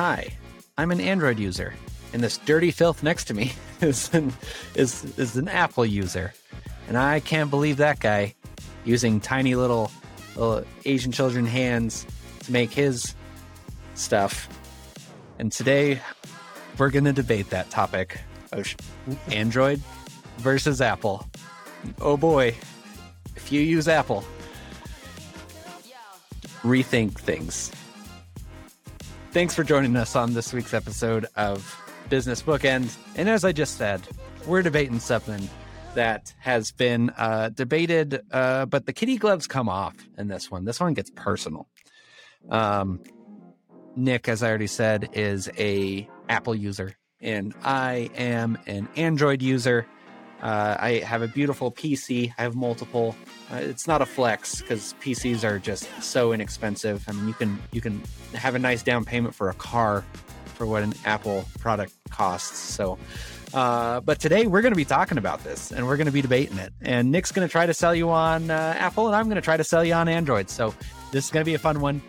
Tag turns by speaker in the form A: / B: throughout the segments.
A: hi, I'm an Android user, and this dirty filth next to me is an, is is an Apple user, and I can't believe that guy using tiny little, little Asian children hands to make his stuff. And today, we're going to debate that topic Android versus Apple. Oh boy, if you use Apple, rethink things. Thanks for joining us on this week's episode of Business Bookend. And as I just said, we're debating something that has been uh, debated, uh, but the kitty gloves come off in this one. This one gets personal. Um, Nick, as I already said, is a Apple user, and I am an Android user. Uh, I have a beautiful PC. I have multiple. Uh, it's not a flex because PCs are just so inexpensive. I mean, you can you can have a nice down payment for a car for what an Apple product costs. So, uh, but today we're going to be talking about this and we're going to be debating it. And Nick's going to try to sell you on uh, Apple, and I'm going to try to sell you on Android. So this is going to be a fun one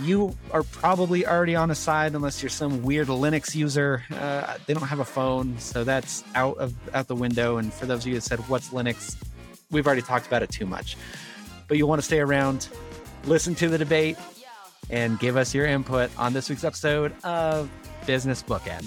A: you are probably already on a side unless you're some weird Linux user. Uh, they don't have a phone, so that's out of out the window. And for those of you that said, "What's Linux?" We've already talked about it too much. But you want to stay around, listen to the debate, and give us your input on this week's episode of Business Bookend.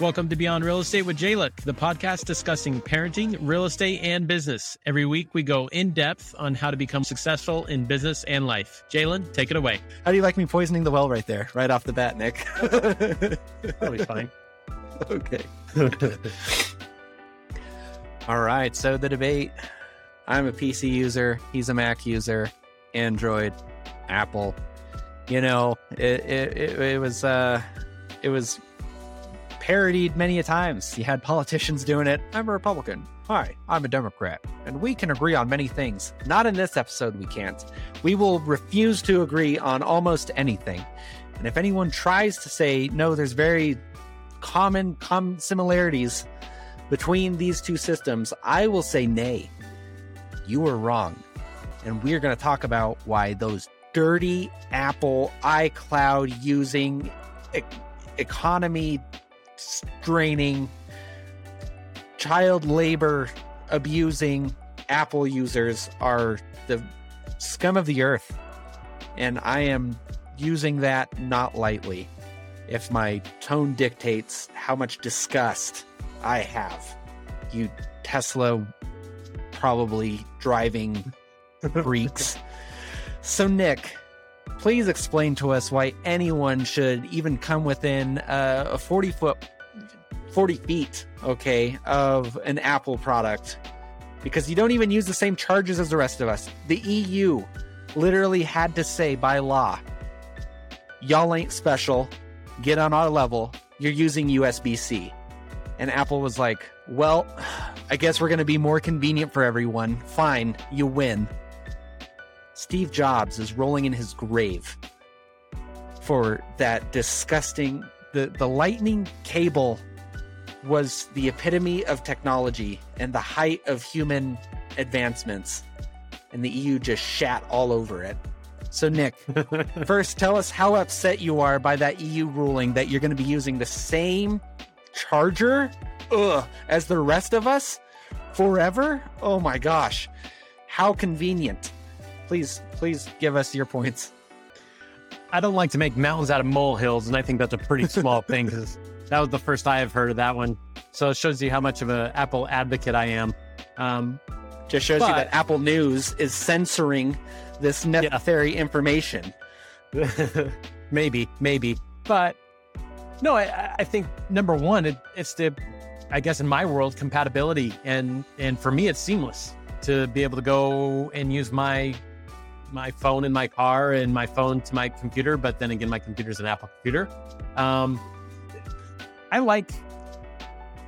B: Welcome to Beyond Real Estate with Jayluck, the podcast discussing parenting, real estate, and business. Every week, we go in depth on how to become successful in business and life. Jalen, take it away.
A: How do you like me poisoning the well right there, right off the bat, Nick?
B: Probably fine.
A: okay. All right. So the debate I'm a PC user, he's a Mac user, Android, Apple. You know, it, it, it, it was, uh, it was parodied many a times. You had politicians doing it. I'm a Republican. Hi, I'm a Democrat. And we can agree on many things. Not in this episode, we can't. We will refuse to agree on almost anything. And if anyone tries to say, no, there's very common, similarities between these two systems, I will say, nay, you were wrong. And we're going to talk about why those dirty Apple iCloud using e- economy straining, child labor abusing Apple users are the scum of the earth. And I am using that not lightly. If my tone dictates how much disgust I have, you Tesla probably driving freaks. so, Nick, please explain to us why anyone should even come within uh, a 40 foot 40 feet okay of an apple product. Because you don't even use the same charges as the rest of us. The eu literally had to say by law y'all ain't special. Get on our level. You're using usb-c and apple was like well i guess we're going to be more convenient for everyone. Fine you win. Steve Jobs is rolling in his grave for that disgusting the the lightning cable was the epitome of technology and the height of human advancements and the EU just shat all over it. So Nick, first tell us how upset you are by that EU ruling that you're going to be using the same charger ugh, as the rest of us forever? Oh my gosh. How convenient please, please give us your points.
B: I don't like to make mountains out of molehills, and I think that's a pretty small thing because that was the first I have heard of that one. So it shows you how much of an Apple advocate I am. Um,
A: Just shows but, you that Apple News is censoring this necessary yeah. information.
B: maybe, maybe, but no, I, I think number one, it, it's the, I guess in my world, compatibility, and and for me, it's seamless to be able to go and use my my phone in my car and my phone to my computer, but then again, my computer is an Apple computer. Um, I like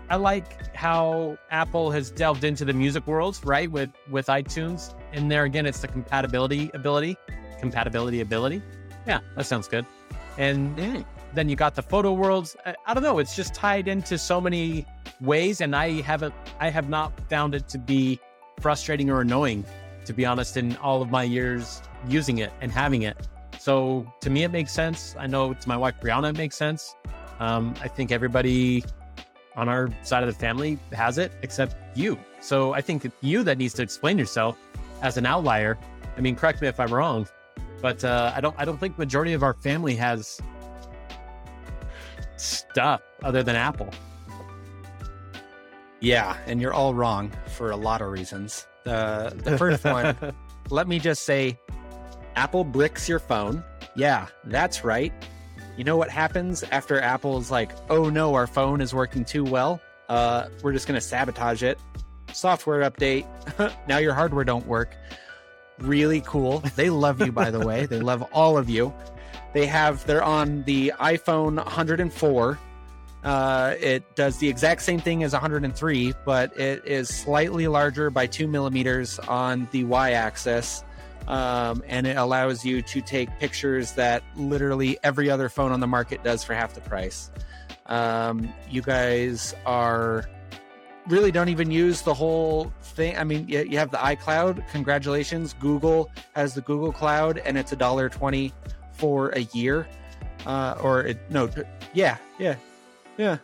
B: I like how Apple has delved into the music world, right? With with iTunes, and there again, it's the compatibility ability, compatibility ability. Yeah, that sounds good. And mm. then you got the photo worlds. I, I don't know. It's just tied into so many ways, and I haven't I have not found it to be frustrating or annoying to be honest, in all of my years using it and having it. So to me, it makes sense. I know to my wife Brianna, it makes sense. Um, I think everybody on our side of the family has it except you. So I think it's you that needs to explain yourself as an outlier. I mean, correct me if I'm wrong, but uh, I don't. I don't think majority of our family has stuff other than Apple.
A: Yeah, and you're all wrong for a lot of reasons. The the first one, let me just say, Apple bricks your phone. Yeah, that's right. You know what happens after Apple's like, oh no, our phone is working too well. Uh, we're just gonna sabotage it. Software update. now your hardware don't work. Really cool. They love you, by the way. They love all of you. They have they're on the iPhone 104 uh, it does the exact same thing as 103, but it is slightly larger by two millimeters on the y axis. Um, and it allows you to take pictures that literally every other phone on the market does for half the price. Um, you guys are really don't even use the whole thing. I mean, you, you have the iCloud. Congratulations, Google has the Google Cloud, and it's a dollar twenty for a year. Uh, or it, no, yeah, yeah, yeah,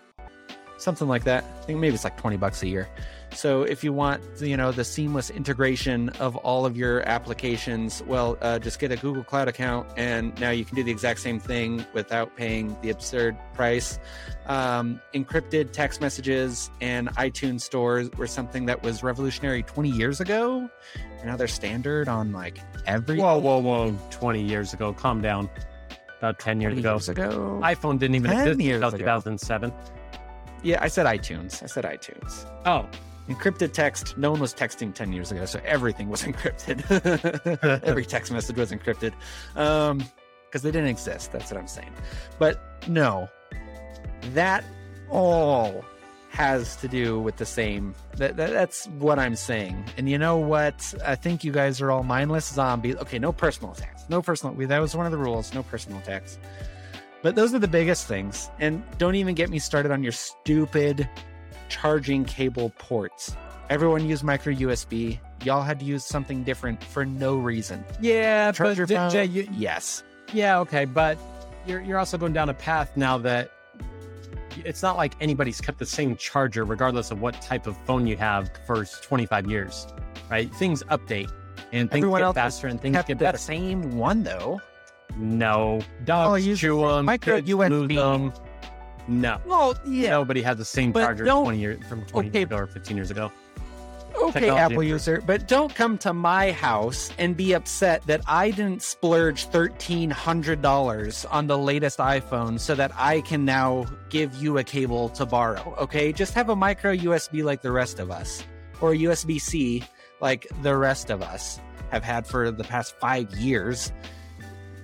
A: something like that. I think maybe it's like 20 bucks a year. So if you want, you know, the seamless integration of all of your applications, well, uh, just get a Google Cloud account, and now you can do the exact same thing without paying the absurd price. Um, encrypted text messages and iTunes stores were something that was revolutionary 20 years ago. And now they're standard on like every.
B: Whoa, whoa, whoa! 20 years ago, calm down about 10 years ago.
A: Years ago.
B: iPhone didn't even exist until 2007.
A: Yeah, I said iTunes. I said iTunes.
B: Oh.
A: Encrypted text. No one was texting 10 years ago, so everything was encrypted. Every text message was encrypted. Um, because they didn't exist. That's what I'm saying. But no, that all has to do with the same. That, that, that's what I'm saying. And you know what? I think you guys are all mindless zombies. Okay, no personal attacks. No personal. That was one of the rules. No personal attacks. But those are the biggest things. And don't even get me started on your stupid charging cable ports. Everyone used micro USB. Y'all had to use something different for no reason.
B: Yeah,
A: Charge phone.
B: Jay, you,
A: yes.
B: Yeah, okay, but you're you're also going down a path now that it's not like anybody's kept the same charger regardless of what type of phone you have for 25 years, right? Things update and things
A: Everyone
B: get
A: else
B: faster and things get
A: the
B: better.
A: same one though.
B: No, dogs oh,
A: use
B: chew them,
A: micro USB.
B: them. No,
A: Well, yeah.
B: nobody has the same
A: But
B: charger 20 years from 20
A: Okay.
B: or 15 years ago.
A: Okay,
B: Technology
A: Apple
B: improved.
A: user, but don't come to my house and be upset that I didn't splurge $1,300 on the latest iPhone so that I can now give you a cable to borrow. Okay, just have a micro USB like the rest of us, or a USB C like the rest of us have had for the past five years.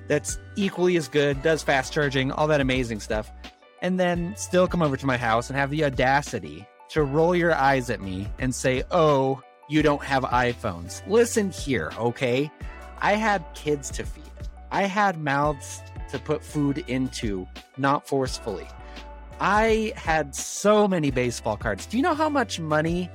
A: That's equally as good, does fast charging, all that amazing stuff. And then still come over to my house and have the audacity to roll your eyes at me and say, Oh, you don't have iPhones. Listen here, okay? I had kids to feed, I had mouths to put food into, not forcefully. I had so many baseball cards. Do you know how much money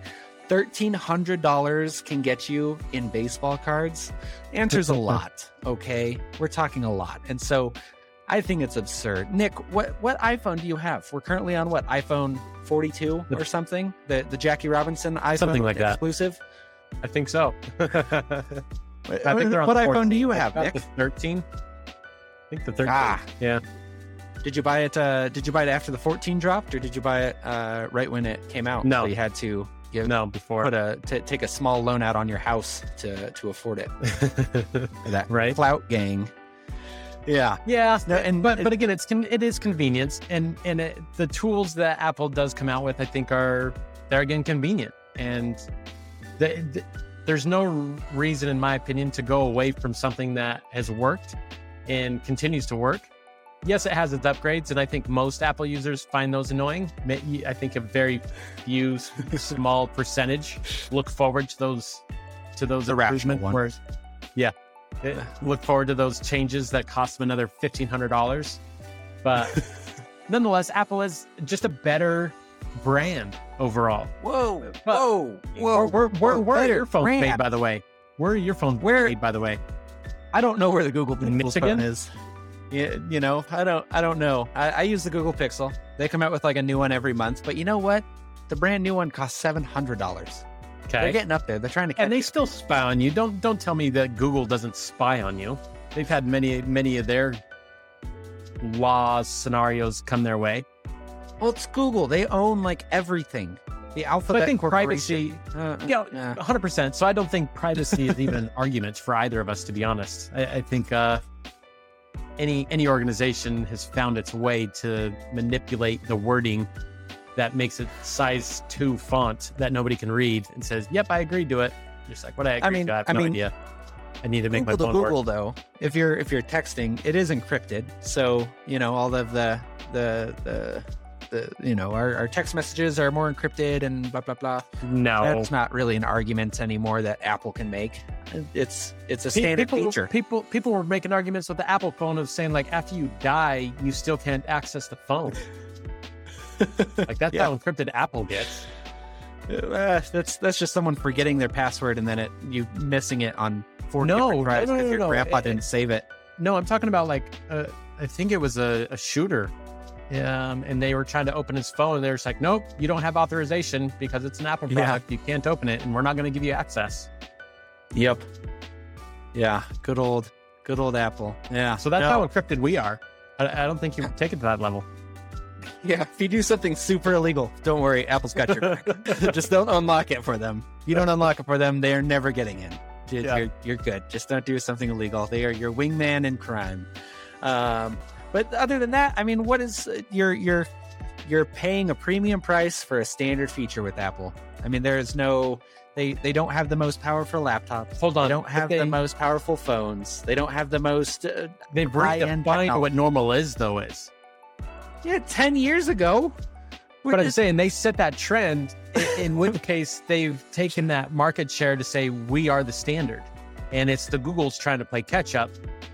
A: $1,300 can get you in baseball cards? The answer's a lot, okay? We're talking a lot. And so I think it's absurd. Nick, what, what iPhone do you have? We're currently on what, iPhone 42 or something? The, the Jackie Robinson iPhone
B: Something like that.
A: exclusive?
B: I think so. I think they're on
A: what
B: the
A: iPhone do you have, Nick?
B: The 13. I think the 13.
A: Ah.
B: Yeah.
A: Did you buy it? Uh, did you buy it after the 14 dropped, or did you buy it uh, right when it came out?
B: No.
A: so you had to give
B: No, before.
A: put a t- take a small loan out on your house to to afford it. That
B: Right.
A: clout gang. Yeah,
B: yeah.
A: No, and
B: but
A: it-
B: but again, it's it is convenience, and and it, the tools that Apple does come out with, I think are they're again convenient, and the, the, there's no reason, in my opinion, to go away from something that has worked and continues to work. Yes, it has its upgrades, and I think most Apple users find those annoying. I think a very few small percentage look forward to those to those
A: The rational
B: improvements.
A: one.
B: Whereas, yeah, Eh, look forward to those changes that cost them another fifteen hundred dollars. But nonetheless, Apple is just a better brand overall.
A: Whoa,
B: But-
A: whoa, whoa.
B: where, where, where are
A: better
B: earphones
A: brand.
B: made, by the way? Where are earphones
A: Where-
B: made, by the way?
A: I don't know where the Google Pixel
B: Michigan?
A: phone is. Yeah, you know, I don't. I don't know. I, I use the Google Pixel. They come out with like a new one every month. But you know what? The brand new one costs seven hundred dollars. They're getting up there. They're trying to. Catch
B: And they still spy on you. Don't don't tell me that Google doesn't spy on you. They've had many many of their laws scenarios come their way.
A: well, it's Google. They own like everything. The Alphabet I
B: think
A: Corporation. Uh,
B: Yeah,
A: yeah.
B: 100%. So I don't think privacy is even an argument for either of us, to be honest. I, I think uh, any any organization has found its way to manipulate the wording that makes it size two font that nobody can read and says, "Yep, I agree to it." Just like what I agree
A: mean-
B: to. I have
A: I
B: no
A: mean,
B: idea. I need to make
A: Google
B: my phone
A: Google
B: work.
A: though, if you're if you're texting, it is encrypted. So you know all of the the the, the you know our, our text messages are more encrypted and blah blah blah.
B: No,
A: That's not really an argument anymore that Apple can make. It's it's a standard
B: people,
A: feature.
B: People people were making arguments with the Apple phone of saying like after you die, you still can't access the phone. like that's
A: Yeah.
B: how encrypted Apple gets.
A: Uh, that's that's just someone forgetting their password and then it you missing it on four
B: No,
A: different drives
B: no, no,
A: because
B: no,
A: your
B: no.
A: grandpa
B: It-
A: didn't save it.
B: No, I'm talking about like uh, I think it was a, a shooter. Um, and they were trying to open his phone, and they're just like, "Nope, you don't have authorization because it's an Apple
A: Yeah.
B: product. You can't open it, and we're not going to give you access."
A: Yep. Yeah. Good old good old Apple. Yeah.
B: So that's how encrypted we are. I, I don't think you take it to that level.
A: Yeah, if you do something super illegal, don't worry, Apple's got your back. Just don't unlock it for them. You don't unlock it for them, they are never getting in.
B: Yeah.
A: You're, you're good. Just don't do something illegal. They are your wingman in crime. Um, but other than that, I mean, what is your you're you're paying a premium price for a standard feature with Apple. I mean, there is no they they don't have the most powerful laptops.
B: Hold on, They
A: don't have
B: okay.
A: the most powerful phones. They don't have the most. Uh,
B: They've
A: High-end
B: what normal is, though. Is
A: yeah, ten years ago.
B: But I'm saying they set that trend, in which case they've taken that market share to say we are the standard. And it's the Google's trying to play catch up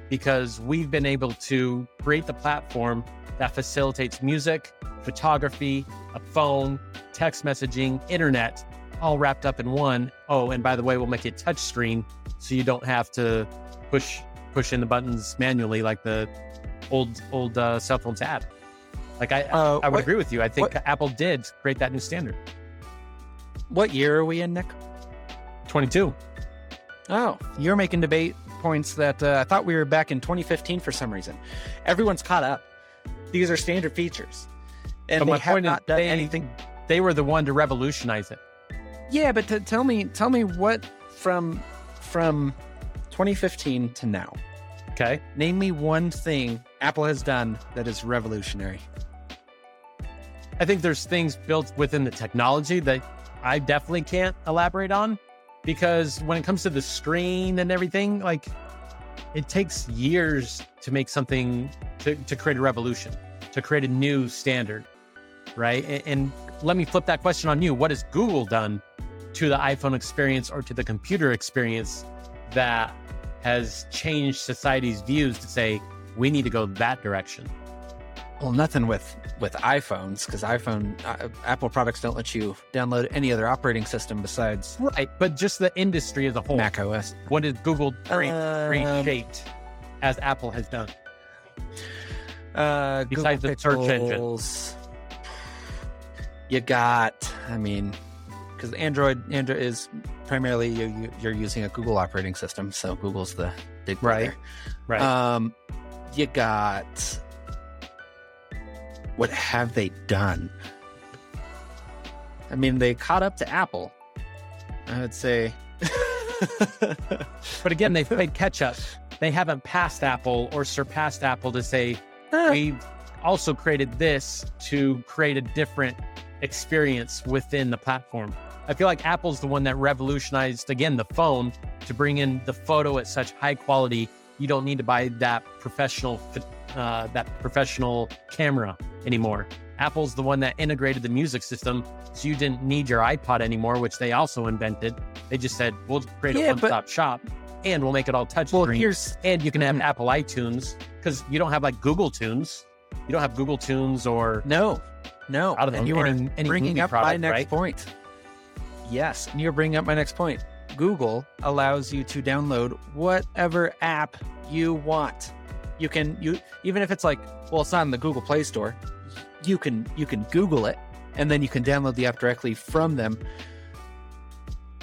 B: because we've been able to create the platform that facilitates music, photography, a phone, text messaging, internet, all wrapped up in one. Oh, and by the way, we'll make it touch screen so you don't have to push push in the buttons manually like the old old uh, cell phones had. Like I,
A: uh,
B: I would
A: what-
B: agree with you. I think
A: what-
B: Apple did create that new standard.
A: What year are we in, Nick?
B: 22.
A: Oh, you're making debate points that uh, I thought we were back in 2015 for some reason. Everyone's caught up. These are standard features, and
B: But
A: they have not done
B: they-
A: anything.
B: They were the one to revolutionize it.
A: Yeah, but tell me, tell me what from from 2015 to now.
B: Okay.
A: Name me one thing Apple has done that is revolutionary.
B: I think there's things built within the technology that I definitely can't elaborate on because when it comes to the screen and everything, like it takes years to make something to, to create a revolution, to create a new standard, right? And, and let me flip that question on you. What has Google done to the iPhone experience or to the computer experience that has changed society's views to say we need to go that direction?
A: Well, nothing with with iPhones because iPhone uh, Apple products don't let you download any other operating system besides
B: Right. But just the industry as a whole.
A: Mac OS.
B: What did Google create,
A: Um,
B: reshaped as Apple has done?
A: Uh,
B: Besides
A: Google
B: the search engine.
A: Pixels. you got. I mean, because Android Android is primarily you, you, you're using a Google operating system, so Google's the big
B: Right.
A: player.
B: Right.
A: Um, you got. What have they done? I mean, they caught up to Apple. I would say.
B: but again, they've played catch up. They haven't passed Apple or surpassed Apple to say, we've also created this to create a different experience within the platform. I feel like Apple's the one that revolutionized, again, the phone to bring in the photo at such high quality. You don't need to buy that professional, uh, that professional camera anymore. Apple's the one that integrated the music system, so you didn't need your iPod anymore, which they also invented. They just said, "We'll create a
A: Yeah,
B: one-stop shop, and we'll make it all touchscreen."
A: well, here's
B: and you can have
A: Hmm.
B: Apple iTunes because you don't have like Google Tunes. You don't have Google Tunes or
A: No, no.
B: I don't know
A: and you are
B: any, any
A: bringing up my next
B: right?
A: point. Yes, and you're bringing up my next point. Google allows you to download whatever app you want. You can you even if it's like well it's not in the Google Play Store, you can you can Google it and then you can download the app directly from them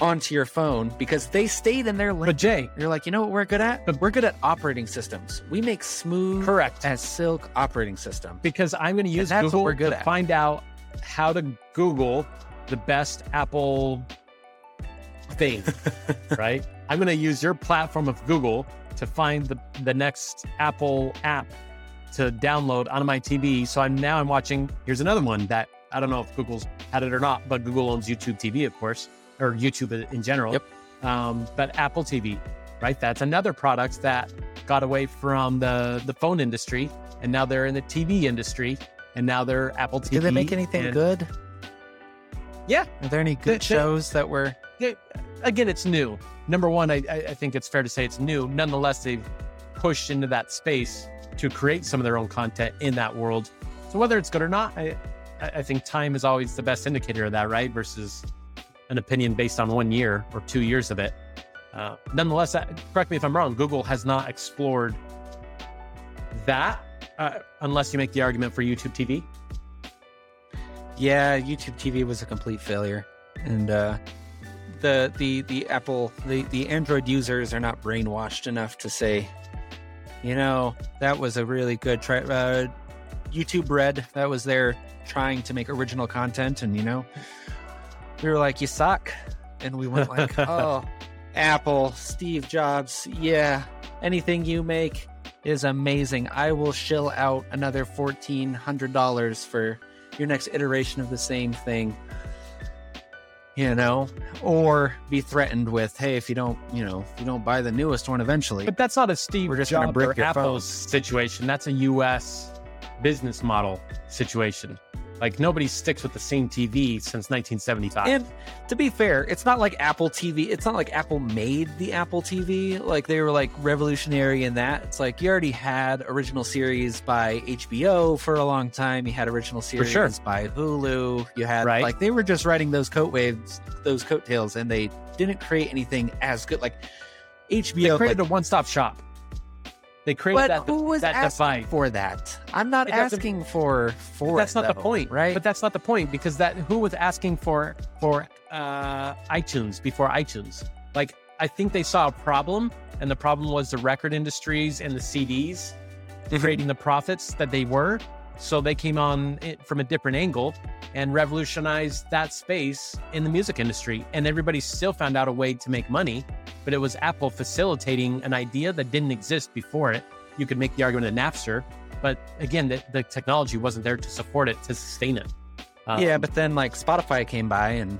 A: onto your phone because they stayed in their lane.
B: But Jay,
A: You're like, you know what we're good at? But we're good at operating systems. We make smooth
B: correct.
A: as silk operating system.
B: because I'm going to use
A: that's what
B: Google
A: we're good
B: to
A: at.
B: find out how to Google the best Apple thing, right? I'm going to use your platform of Google to find the, the next Apple app to download onto my TV. So I'm now I'm watching. Here's another one that I don't know if Google's had it or not, but Google owns YouTube TV, of course, or YouTube in general.
A: Yep.
B: Um, but Apple TV, right? That's another product that got away from the the phone industry, and now they're in the TV industry, and now they're Apple TV.
A: Did they make anything
B: and-
A: good?
B: Yeah.
A: Are there any
B: They-
A: good
B: they-
A: shows that were
B: They- again, it's new. Number one, I, I I think it's fair to say it's new. Nonetheless, they've pushed into that space to create some of their own content in that world. So whether it's good or not, I I I think time is always the best indicator of that, right? Versus an opinion based on one year or two years of it. Uh, nonetheless, uh, correct me if I'm wrong. Google has not explored that uh, unless you make the argument for YouTube TV.
A: Yeah, YouTube TV was a complete failure, and uh, the the the Apple the the Android users are not brainwashed enough to say, you know, that was a really good try. Uh, YouTube Red, that was their trying to make original content, and you know, we were like, you suck, and we went like, oh, Apple, Steve Jobs, yeah, anything you make is amazing. I will shill out another fourteen hundred dollars for your next iteration of the same thing you know or be threatened with hey if you don't you know if you don't buy the newest one eventually
B: But that's not a Steve
A: We're just gonna
B: Jobs
A: brick
B: or
A: your
B: Apple's situation. That's a U.S. business model situation. Like nobody sticks with the same TV since 1975.
A: and to be fair it's not like apple tv it's not like apple made the apple tv like they were like revolutionary in that it's like you already had original series by hbo for a long time you had original series
B: sure.
A: by hulu you had
B: Right.
A: like they were just riding those coat waves those coattails and they didn't create anything as good like hbo
B: they created
A: like,
B: a one-stop shop. They created
A: But
B: that.
A: who was
B: that
A: asking
B: divide.
A: for that? I'm not
B: It
A: asking for for.
B: that's
A: it,
B: not the point,
A: right?
B: But that's not the point because that who was asking for for uh, iTunes before iTunes? Like I think they saw a problem, and the problem was the record industries and the CDs creating the profits that they were. So they came on it from a different angle and revolutionized that space in the music industry. And everybody still found out a way to make money, but it was Apple facilitating an idea that didn't exist before it. You could make the argument of Napster, but again, the, the technology wasn't there to support it, to sustain it. Um,
A: yeah, but then like Spotify came by and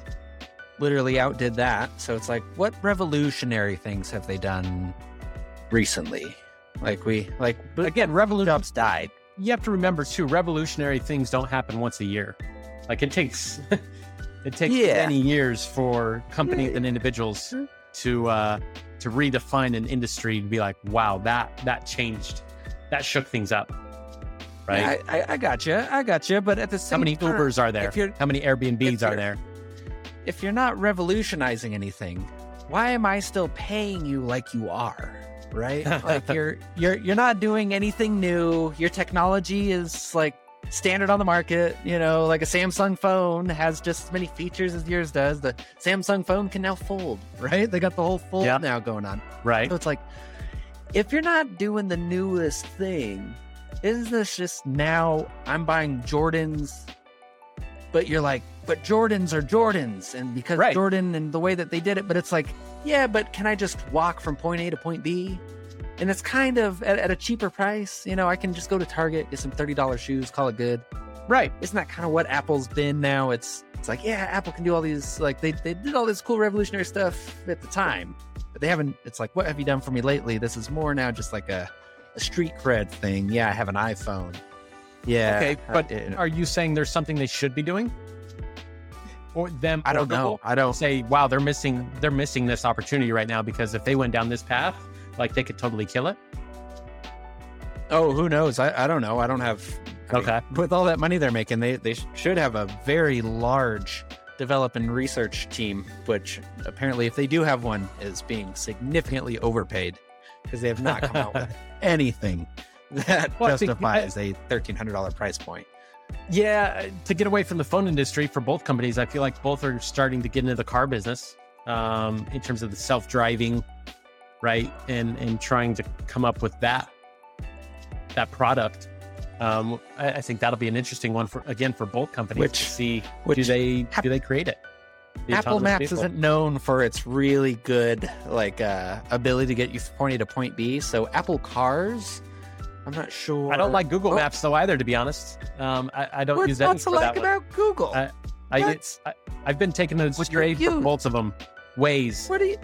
A: literally outdid that. So it's like, what revolutionary things have they done recently? Like we like, but
B: again, revolution.
A: Jobs died.
B: You have to remember too, revolutionary things don't happen once a year. Like it takes, it takes
A: Yeah.
B: many years for companies and individuals to uh, to redefine an industry and be like, wow, that that changed, that shook things up, right?
A: I, I, I got you. I got you. But at the same, time, How
B: many
A: time,
B: Ubers are there? How many Airbnbs are there?
A: if you're not revolutionizing anything, why am I still paying you like you are? Right? like you're you're you're not doing anything new. Your technology is like standard on the market, you know, like a Samsung phone has just as many features as yours does. The Samsung phone can now fold, right? They got the whole fold
B: Yeah.
A: now going on.
B: Right?
A: So it's like if you're not doing the newest thing, isn't this just now I'm buying Jordans, but you're like, but Jordans are Jordans, and because
B: Right.
A: Jordan and the way that they did it, but it's like, yeah, but can I just walk from point A to point B? And it's kind of at, at a cheaper price. You know, I can just go to Target, get some $30 shoes, call it good.
B: Right.
A: Isn't that kind of what Apple's been now? It's it's like, yeah, Apple can do all these like they, they did all this cool revolutionary stuff at the time. But they haven't it's like, what have you done for me lately? This is more now just like a, a street cred thing. Yeah, I have an iPhone. Yeah.
B: Okay,
A: I-
B: but
A: it-
B: are you saying there's something they should be doing? Or them?
A: I don't know. I don't
B: say, wow, they're missing they're missing this opportunity right now because if they went down this path, like they could totally kill it.
A: Oh, who knows? I, I don't know. I don't have. I mean,
B: Okay.
A: with all that money they're making, they they should have a very large develop and research team, which apparently, if they do have one, is being significantly overpaid because they have not come out with anything that
B: Well,
A: justifies a thirteen hundred dollar price point.
B: Yeah, to get away from the phone industry for both companies, I feel like both are starting to get into the car business um, in terms of the self-driving, right? And and trying to come up with that that product. Um, I, I think that'll be an interesting one for again for both companies
A: Which-
B: to see
A: which
B: do they do they create it? The
A: Apple Maps
B: vehicle.
A: isn't known for its really good like uh, ability to get you from point A to point B. So Apple Cars, I'm not sure.
B: I don't like Google
A: Oh.
B: Maps though either, to be honest. Um, I, I don't
A: What's
B: use any
A: not to
B: for that
A: like
B: one.
A: about Google?
B: I, I, it's, I, I've been taking a stray for both of them. Waze,
A: what do you,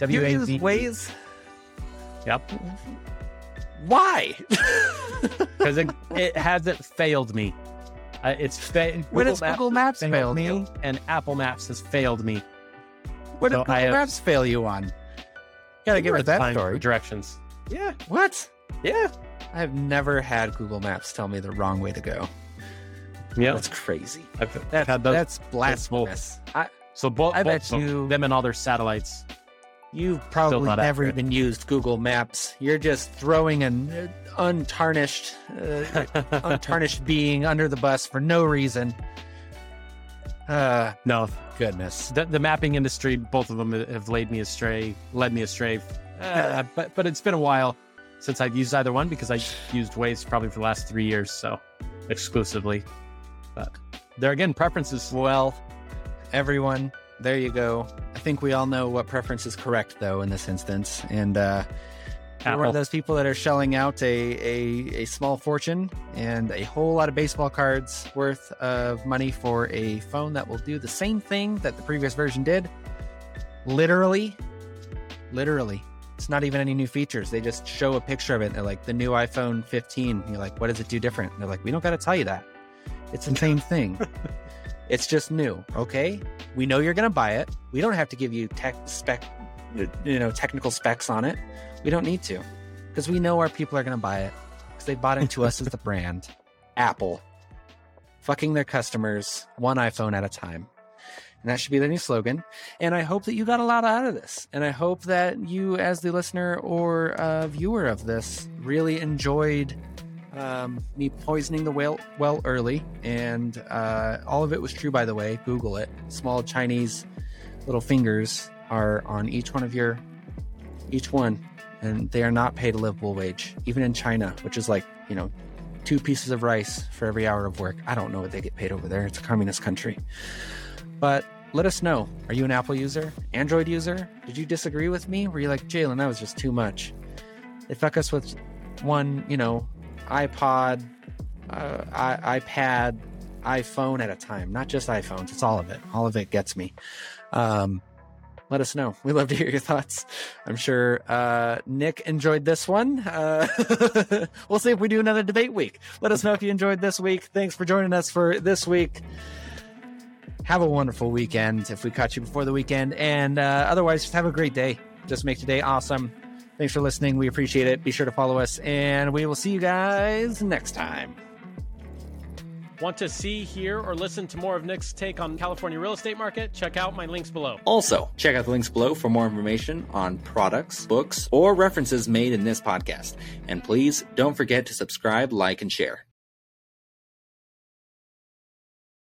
B: W
A: you use Waze?
B: Yep.
A: Why?
B: because it, it hasn't failed me. Uh, it's fa-
A: when
B: Maps
A: Google Maps
B: failed
A: failed
B: me,
A: you?
B: and Apple Maps has failed me.
A: What did Google
B: have-
A: Maps fail you on? Gotta give us that story.
B: Directions.
A: Yeah. What?
B: Yeah.
A: I have never had Google Maps tell me the wrong way to go.
B: Yeah.
A: That's crazy.
B: I've
A: That,
B: had those.
A: that's blasphemous. I,
B: so both,
A: I
B: both
A: bet
B: of
A: you-
B: them and all their satellites.
A: You've probably never
B: accurate.
A: even used Google Maps. You're just throwing an untarnished, uh, untarnished being under the bus for no reason. Uh,
B: No,
A: goodness.
B: the, the mapping industry, both of them have laid me astray, led me astray. Uh, but but it's been a while since I've used either one because I used Waze probably for the last three years, so exclusively. But there again, preferences.
A: Well, everyone, there you go. I think we all know what preference is correct, though, in this instance. And uh, you're one of those people that are shelling out a, a, a small fortune and a whole lot of baseball cards worth of money for a phone that will do the same thing that the previous version did. Literally, literally. It's not even any new features. They just show a picture of it. They're like, the new iPhone 15. You're like, what does it do different? And they're like, we don't got to tell you that. It's the same thing. it's just new. Okay. We know you're going to buy it. We don't have to give you tech spec, you know, technical specs on it. We don't need to because we know our people are going to buy it because they bought into us as the brand. Apple fucking their customers one iPhone at a time. And that should be their new slogan. And I hope that you got a lot out of this. And I hope that you, as the listener or uh, viewer of this, really enjoyed um, me poisoning the whale well early. And uh, all of it was true, by the way. Google it. Small Chinese little fingers are on each one of your, each one. And they are not paid a livable wage, even in China, which is like, you know, two pieces of rice for every hour of work. I don't know what they get paid over there. It's a communist country. But let us know. Are you an Apple user? Android user? Did you disagree with me? Were you like, Jalen, that was just too much? They fuck us with one, you know, iPod, uh, I- iPad, iPhone at a time, not just iPhones. It's all of it. All of it gets me. Um, let us know. We love to hear your thoughts. I'm sure uh, Nick enjoyed this one. Uh, we'll see if we do another debate week. Let us know if you enjoyed this week. Thanks for joining us for this week. Have a wonderful weekend if we caught you before the weekend. And uh, otherwise, just have a great day. Just make today awesome. Thanks for listening. We appreciate it. Be sure to follow us, and we will see you guys next time.
B: Want to see, hear, or listen to more of Nick's take on California real estate market? Check out my links below.
A: Also, check out the links below for more information on products, books, or references made in this podcast. And please don't forget to subscribe, like, and share.